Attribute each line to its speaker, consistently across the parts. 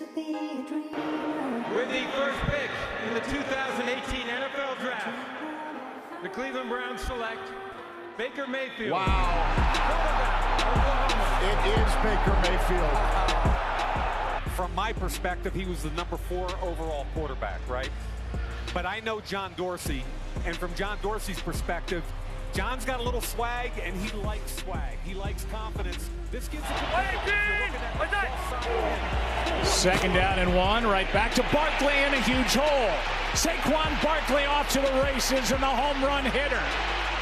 Speaker 1: With the first pick in the 2018 NFL Draft, the Cleveland Browns select Baker Mayfield.
Speaker 2: Wow.
Speaker 1: Quarterback, Oklahoma.
Speaker 2: It is Baker Mayfield.
Speaker 3: Uh, from my perspective, he was the number four overall quarterback, right? But I know John Dorsey, and from John Dorsey's perspective, John's got a little swag, and he likes swag. He likes confidence. This gives
Speaker 4: Second down and one, right back to Barkley in a huge hole. Saquon Barkley off to the races, and the home run hitter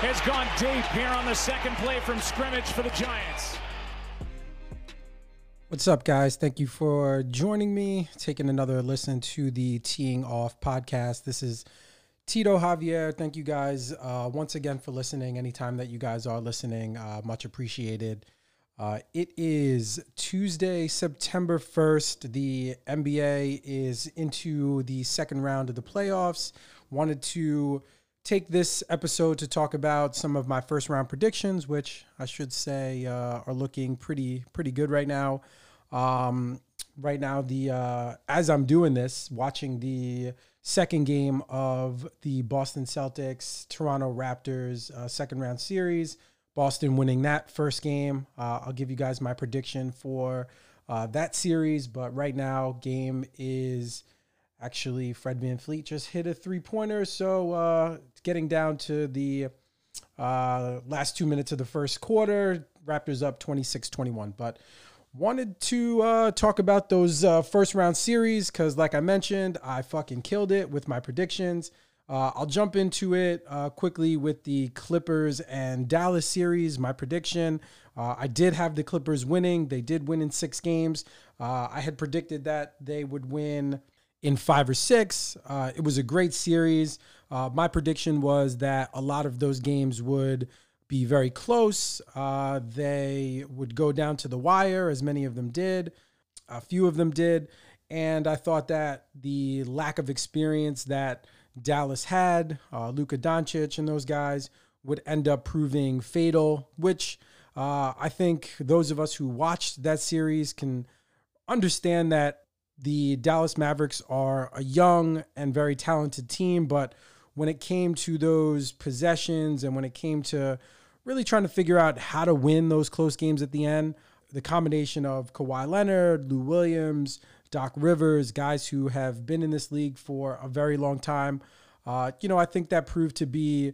Speaker 4: has gone deep here on the second play from scrimmage for the Giants.
Speaker 5: What's up, guys? Thank you for joining me, taking another listen to the Teeing Off podcast. This is Tito Javier. Thank you guys uh, once again for listening. Anytime that you guys are listening, uh, much appreciated. Uh, it is Tuesday, September 1st. The NBA is into the second round of the playoffs. Wanted to take this episode to talk about some of my first round predictions, which I should say uh, are looking pretty pretty good right now. Um, right now, the uh, as I'm doing this, watching the second game of the Boston Celtics Toronto Raptors uh, second round series. Boston winning that first game. Uh, I'll give you guys my prediction for uh, that series, but right now, game is actually Fred VanVleet just hit a three pointer. So uh, getting down to the uh, last two minutes of the first quarter. Raptors up 26 21. But wanted to uh, talk about those uh, first round series because, like I mentioned, I fucking killed it with my predictions. Uh, I'll jump into it uh, quickly with the Clippers and Dallas series. My prediction uh, I did have the Clippers winning. They did win in six games. Uh, I had predicted that they would win in five or six. Uh, it was a great series. Uh, my prediction was that a lot of those games would be very close. They would go down to the wire, as many of them did. A few of them did. And I thought that the lack of experience that Dallas had, uh, Luka Doncic and those guys, would end up proving fatal, which uh, I think those of us who watched that series can understand that the Dallas Mavericks are a young and very talented team, but when it came to those possessions and when it came to really trying to figure out how to win those close games at the end, the combination of Kawhi Leonard, Lou Williams, Doc Rivers, guys who have been in this league for a very long time, uh, you know, I think that proved to be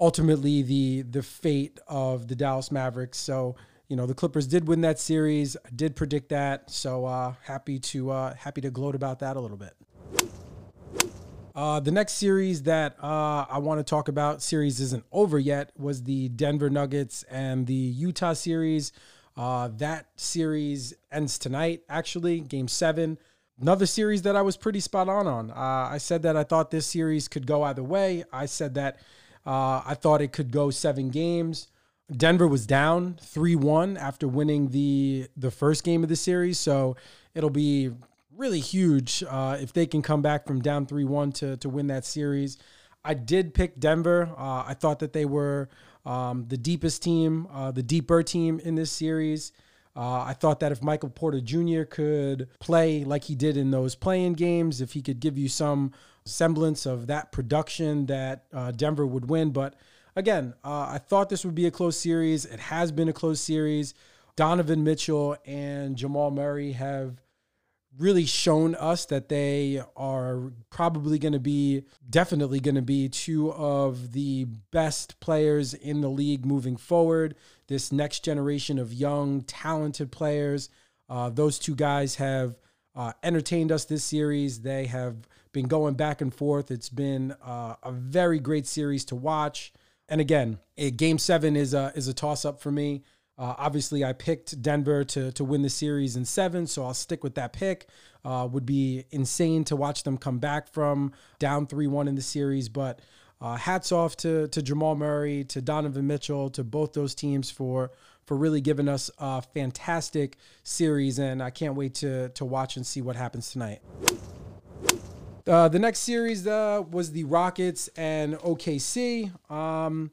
Speaker 5: ultimately the the fate of the Dallas Mavericks. So you know the Clippers did win that series. I did predict that, so uh, happy to uh, happy to gloat about that a little bit. Uh, the next series that uh, I want to talk about, series isn't over yet, was the Denver Nuggets and the Utah series. Uh, that series ends tonight, actually, game seven. Another series that I was pretty spot on on. Uh, I said that I thought this series could go either way. I said that uh, I thought it could go seven games. Denver was down 3-1 after winning the the first game of the series, so it'll be really huge uh, if they can come back from down 3-1 to to win that series. I did pick Denver. Uh, I thought that they were um, the deepest team, uh, the deeper team in this series. Uh, I thought that if Michael Porter Jr. could play like he did in those playing games, if he could give you some semblance of that production, that uh, Denver would win. But again, uh, I thought this would be a close series. It has been a close series. Donovan Mitchell and Jamal Murray have really shown us that they are probably going to be, definitely going to be two of the best players in the league moving forward. This next generation of young, talented players. Uh, those two guys have uh, entertained us this series. They have been going back and forth. It's been uh, a very great series to watch. And again, game seven is a is a toss up for me. Uh, obviously, I picked Denver to to win the series in seven, so I'll stick with that pick. Uh, would be insane to watch them come back from down three one in the series, but uh, hats off to to Jamal Murray, to Donovan Mitchell, to both those teams for for really giving us a fantastic series, and I can't wait to to watch and see what happens tonight. Uh, the next series uh, was the Rockets and OKC. Um,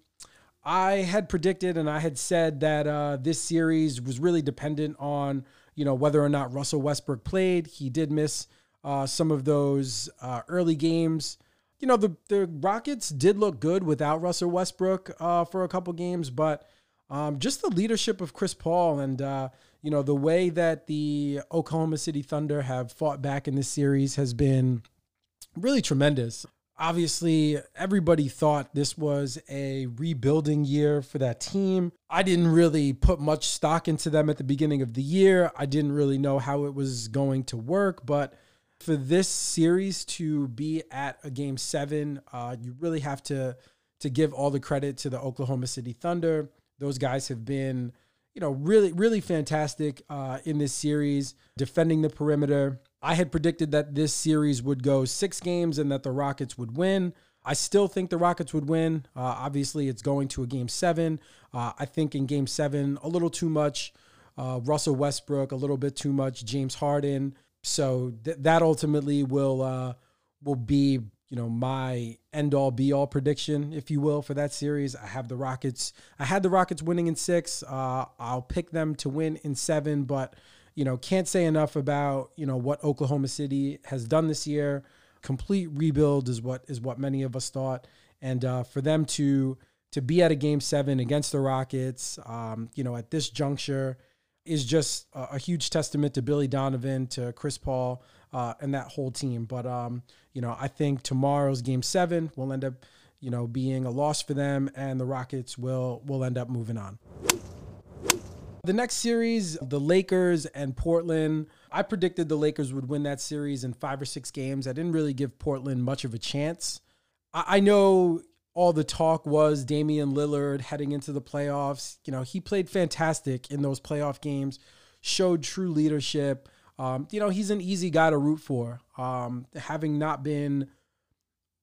Speaker 5: I had predicted and I had said that uh, this series was really dependent on you know whether or not Russell Westbrook played. He did miss uh, some of those uh, early games. You know the the Rockets did look good without Russell Westbrook uh, for a couple games, but um, just the leadership of Chris Paul and uh, you know the way that the Oklahoma City Thunder have fought back in this series has been really tremendous obviously everybody thought this was a rebuilding year for that team. I didn't really put much stock into them at the beginning of the year. I didn't really know how it was going to work, but for this series to be at a game seven, uh, you really have to to give all the credit to the Oklahoma City Thunder. Those guys have been, you know, really really fantastic uh, in this series, defending the perimeter, I had predicted that this series would go six games and that the Rockets would win. I still think the Rockets would win. Uh, obviously, it's going to a game seven. Uh, I think in game seven, a little too much uh, Russell Westbrook, a little bit too much James Harden. So th- that ultimately will uh, will be you know my end all be all prediction, if you will, for that series. I have the Rockets. I had the Rockets winning in six. Uh, I'll pick them to win in seven, but you know, can't say enough about, you know, what Oklahoma City has done this year. Complete rebuild is what is what many of us thought. And uh, for them to to be at a game seven against the Rockets, um, you know, at this juncture is just a, a, huge testament to Billy Donovan, to Chris Paul, uh, and that whole team. But um, you know, I think tomorrow's game seven will end up, you know, being a loss for them, and the Rockets will will end up moving on. The next series, the Lakers and Portland. I predicted the Lakers would win that series in five or six games. I didn't really give Portland much of a chance. I, know all the talk was Damian Lillard heading into the playoffs. You know, he played fantastic in those playoff games, showed true leadership. Um, you know, he's an easy guy to root for. Um, having not been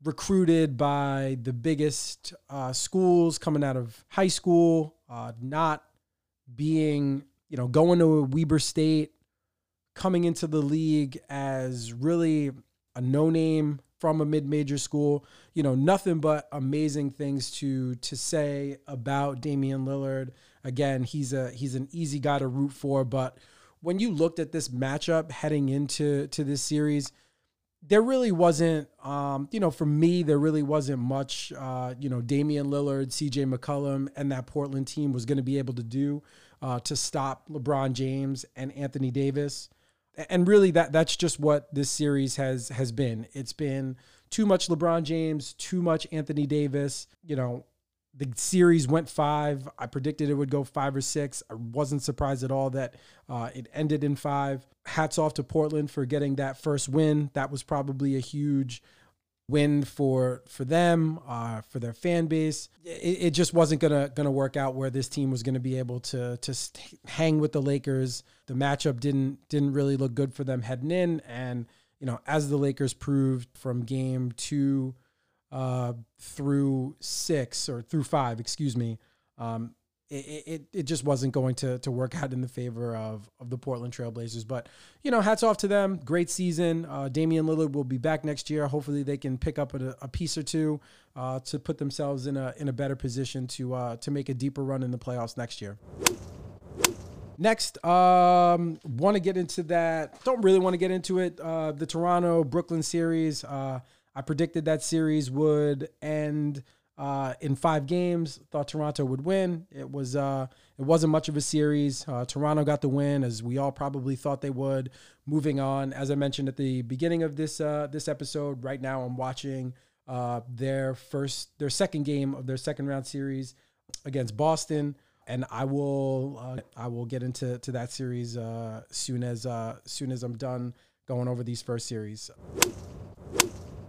Speaker 5: recruited by the biggest uh, schools coming out of high school, uh, not being, you know, going to Weber State, coming into the league as really a no name from a mid-major school, you know, nothing but amazing things to to say about Damian Lillard. Again, he's a he's an easy guy to root for, but when you looked at this matchup heading into to this series, there really wasn't, um, you know, for me, there really wasn't much, uh, you know, Damian Lillard, CJ McCollum, and that Portland team was going to be able to do uh, to stop LeBron James and Anthony Davis. And really, that that's just what this series has has been. It's been too much LeBron James, too much Anthony Davis. You know, the series went five. I predicted it would go five or six. I wasn't surprised at all that uh, it ended in five. Hats off to Portland for getting that first win. That was probably a huge win for for them, uh, for their fan base. It, it, just wasn't gonna gonna work out where this team was gonna be able to to hang with the Lakers. The matchup didn't didn't really look good for them heading in, and you know as the Lakers proved from game two uh, through six or through five, excuse me. Um, it, it, it just wasn't going to, to work out in the favor of, of the Portland Trailblazers. But, you know, hats off to them. Great season. Uh, Damian Lillard will be back next year. Hopefully they can pick up a, a piece or two uh, to put themselves in a, in a better position to, uh, to make a deeper run in the playoffs next year. Next, um, want to get into that. Don't really want to get into it. Uh, the Toronto Brooklyn series. Uh, I predicted that series would end uh, in five games. Thought Toronto would win. It was uh, it wasn't much of a series. Uh, Toronto got the win, as we all probably thought they would. Moving on, as I mentioned at the beginning of this uh, this episode, right now I'm watching uh, their first their second game of their second round series against Boston. And I will uh, I will get into to that series soon as soon as I'm done going over these first series.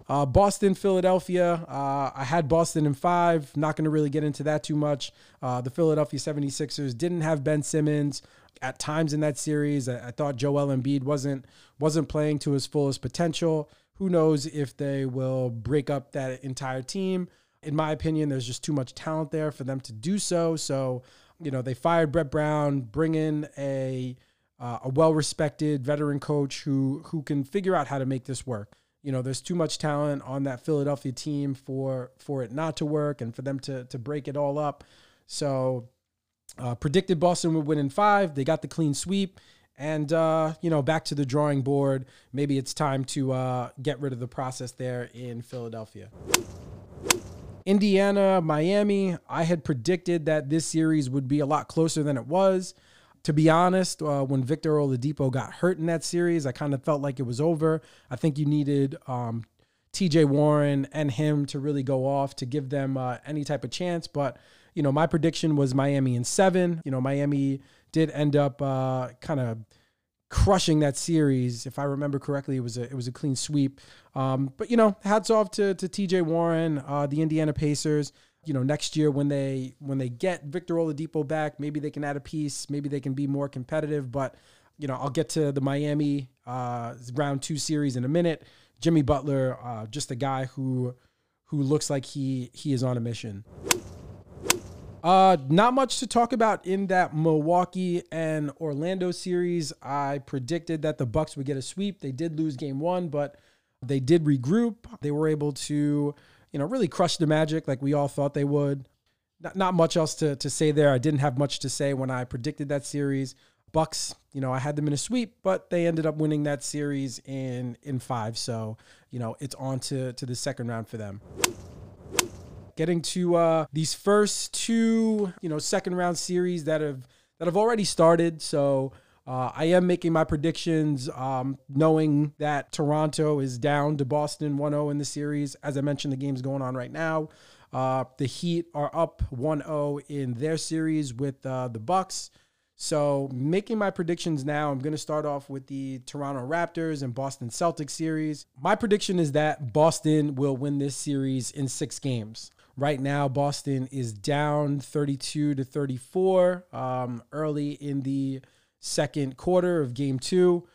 Speaker 5: Uh, Boston, Philadelphia. Uh, I had Boston in five. Not going to really get into that too much. Uh, the Philadelphia 76ers didn't have Ben Simmons at times in that series. I, I, thought Joel Embiid wasn't wasn't playing to his fullest potential. Who knows if they will break up that entire team? In my opinion, there's just too much talent there for them to do so. So, you know, they fired Brett Brown, bring in a uh, a well-respected veteran coach who who can figure out how to make this work you know, there's too much talent on that Philadelphia team for for it not to work and for them to to break it all up. So uh, predicted Boston would win in five. They got the clean sweep. And, uh, you know, back to the drawing board. Maybe it's time to uh, get rid of the process there in Philadelphia. Indiana, Miami. I had predicted that this series would be a lot closer than it was. To be honest, uh, when Victor Oladipo got hurt in that series, I kind of felt like it was over. I think you needed um, TJ Warren and him to really go off to give them uh, any type of chance. But, you know, my prediction was Miami in seven. You know, Miami did end up uh, kind of crushing that series. If I remember correctly, it was a it was a clean sweep. Um, but you know, hats off to to TJ Warren, uh, the Indiana Pacers. You know, next year when they when they get Victor Oladipo back, maybe they can add a piece. Maybe they can be more competitive. But you know, I'll get to the Miami uh, round two series in a minute. Jimmy Butler, uh, just a guy who who looks like he he is on a mission. Uh, not much to talk about in that Milwaukee and Orlando series. I predicted that the Bucks would get a sweep. They did lose game one, but they did regroup. They were able to, you know, really crushed the Magic like we all thought they would. Not, not much else to, to say there. I didn't have much to say when I predicted that series. Bucks, you know, I had them in a sweep, but they ended up winning that series in in five. So, you know, it's on to, to the second round for them getting to uh, these first two, you know, second round series that have that have already started. So uh, I am making my predictions, um, knowing that Toronto is down to Boston 1-0 in the series. As I mentioned, the game's going on right now. Uh, the Heat are up 1-0 in their series with uh, the Bucks. So, making my predictions now, I'm going to start off with the Toronto Raptors and Boston Celtics series. My prediction is that Boston will win this series in six games. Right now, Boston is down 32 to 34 um, early in the second quarter of game two.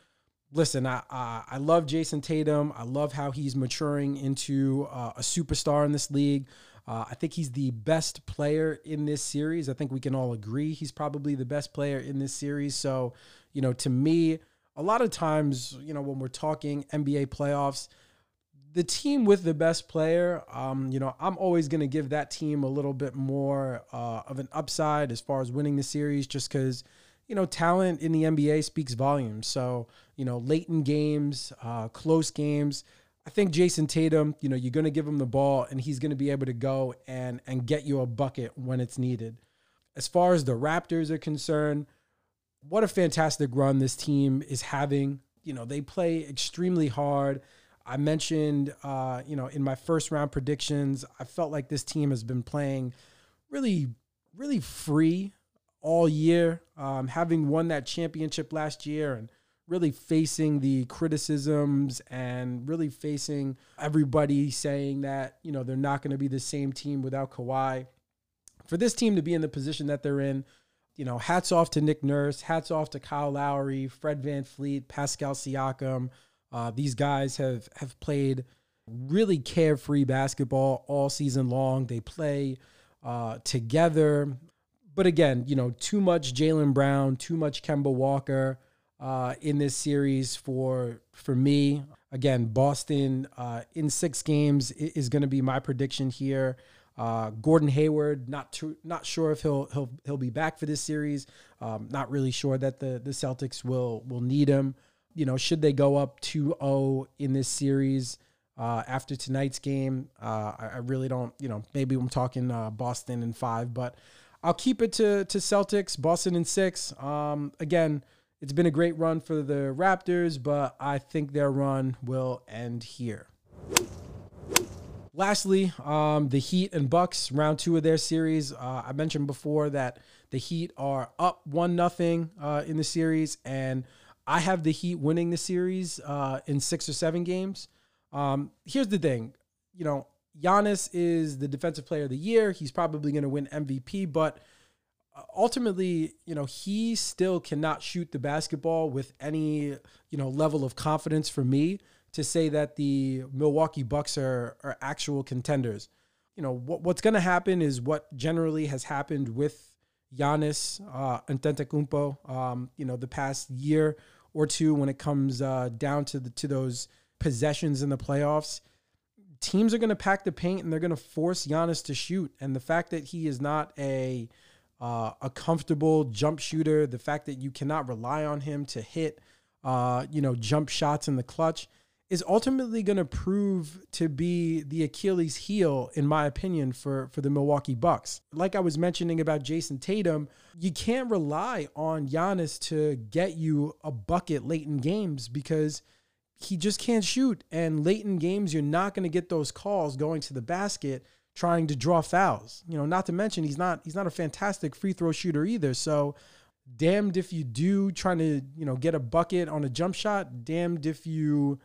Speaker 5: Listen, I, I, I love Jayson Tatum. I love how he's maturing into uh, a superstar in this league. Uh, I think he's the best player in this series. I think we can all agree he's probably the best player in this series. So, you know, to me, a lot of times, you know, when we're talking NBA playoffs, the team with the best player, um, you know, I'm always going to give that team a little bit more uh, of an upside as far as winning the series, just because, you know, talent in the NBA speaks volumes. So, you know, late in games, uh, close games, I think Jayson Tatum, you know, you're going to give him the ball and he's going to be able to go and and get you a bucket when it's needed. As far as the Raptors are concerned, what a fantastic run this team is having. You know, they play extremely hard. I mentioned, uh, you know, in my first round predictions, I felt like this team has been playing really, really free all year, um, having won that championship last year and really facing the criticisms and really facing everybody saying that, you know, they're not going to be the same team without Kawhi. For this team to be in the position that they're in, you know, hats off to Nick Nurse, hats off to Kyle Lowry, Fred VanVleet, Pascal Siakam. Uh, these guys have have played really carefree basketball all season long. They play uh, together, but again, you know, too much Jaylen Brown, too much Kemba Walker uh, in this series for for me. Again, Boston uh, in six games is going to be my prediction here. Uh, Gordon Hayward, not too, not sure if he'll he'll he'll be back for this series. Um, not really sure that the the Celtics will will need him you know, should they go up 2-0 in this series uh, after tonight's game, uh, I, I, really don't, you know, maybe I'm talking uh, Boston in five, but I'll keep it to, to Celtics, Boston in six. Um, again, it's been a great run for the Raptors, but I think their run will end here. Lastly, um, the Heat and Bucks round two of their series. Uh, I mentioned before that the Heat are up one nothing uh, in the series, and I have the Heat winning the series uh, in six or seven games. Um, here's the thing, you know, Giannis is the defensive player of the year. He's probably going to win MVP, but uh, ultimately, you know, he still cannot shoot the basketball with any, you know, level of confidence for me to say that the Milwaukee Bucks are, are actual contenders. You know, what, what's going to happen is what generally has happened with Giannis uh, Antetokounmpo, um, you know, the past year or two when it comes uh, down to the to those possessions in the playoffs. Teams are going to pack the paint and they're going to force Giannis to shoot. And the fact that he is not a uh, a comfortable jump shooter, the fact that you cannot rely on him to hit, uh, you know, jump shots in the clutch, is ultimately going to prove to be the Achilles heel, in my opinion, for for the Milwaukee Bucks. Like I was mentioning about Jayson Tatum, you can't rely on Giannis to get you a bucket late in games because he just can't shoot. And late in games, you're not going to get those calls going to the basket trying to draw fouls. You know, not to mention he's not he's not a fantastic free throw shooter either. So damned if you do trying to, you know, get a bucket on a jump shot, damned if you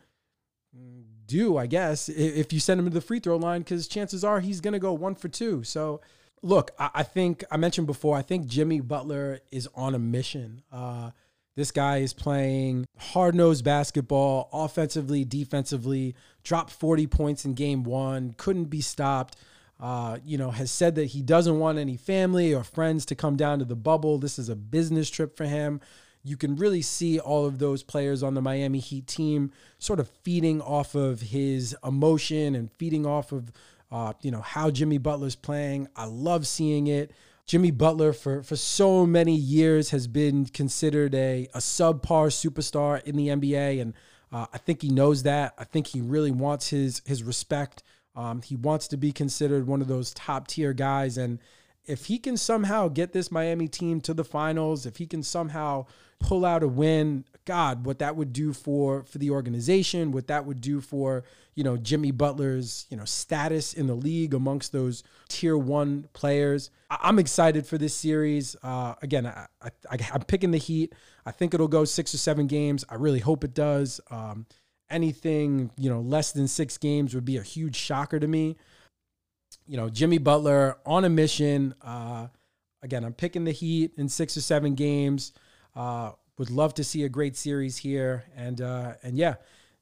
Speaker 5: do, I guess, if you send him to the free throw line, because chances are he's going to go one for two. So, look, I, think I mentioned before, I think Jimmy Butler is on a mission. Uh, this guy is playing hard nosed basketball, offensively, defensively, dropped 40 points in game one, couldn't be stopped. Uh, you know, has said that he doesn't want any family or friends to come down to the bubble. This is a business trip for him. You can really see all of those players on the Miami Heat team sort of feeding off of his emotion and feeding off of, uh, you know, how Jimmy Butler's playing. I love seeing it. Jimmy Butler for for so many years has been considered a a subpar superstar in the NBA, and uh, I think he knows that. I think he really wants his his respect. Um, he wants to be considered one of those top tier guys, and if he can somehow get this Miami team to the finals, if he can somehow pull out a win, God, what that would do for for the organization, what that would do for you know Jimmy Butler's you know status in the league amongst those tier one players. I, am excited for this series. Uh, again, I, I, am picking the Heat. I think it'll go six or seven games. I really hope it does. Um, anything you know less than six games would be a huge shocker to me. You know, Jimmy Butler on a mission. Uh, again, I'm picking the Heat in six or seven games. Uh, would love to see a great series here, and uh, and yeah,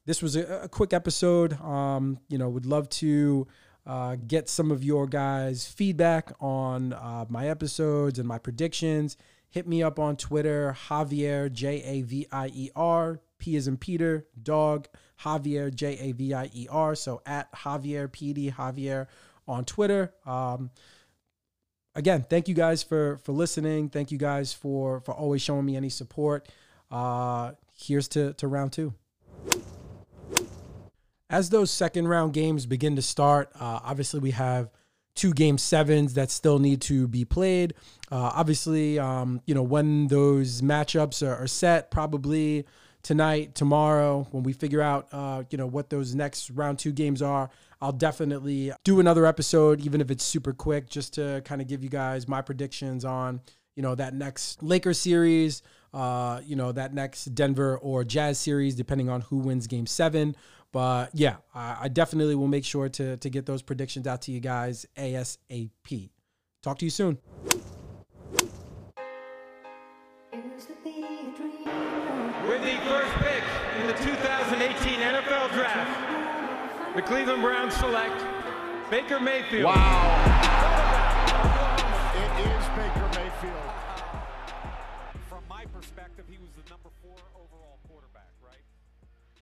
Speaker 5: this was a, a quick episode. Um, you know, would love to uh, get some of your guys' feedback on uh, my episodes and my predictions. Hit me up on Twitter, Javier J A V I E R P is in Peter, dog Javier J A V I E R. So at Javier PD Javier on Twitter. Um, again, thank you guys for for listening. Thank you guys for for always showing me any support. Uh, here's to to round two. As those second round games begin to start, uh, obviously we have two game sevens that still need to be played. Uh, obviously, um, you know when those matchups are, are, set, probably tonight, tomorrow, when we figure out, uh, you know what those next round two games are. I'll definitely do another episode, even if it's super quick, just to kind of give you guys my predictions on, you know, that next Lakers series, uh, you know, that next Denver or Jazz series, depending on who wins game seven. But yeah, I, I definitely will make sure to, to get those predictions out to you guys ASAP. Talk to you soon.
Speaker 1: 2018 NFL Draft the Cleveland Browns select Baker Mayfield.
Speaker 2: Wow.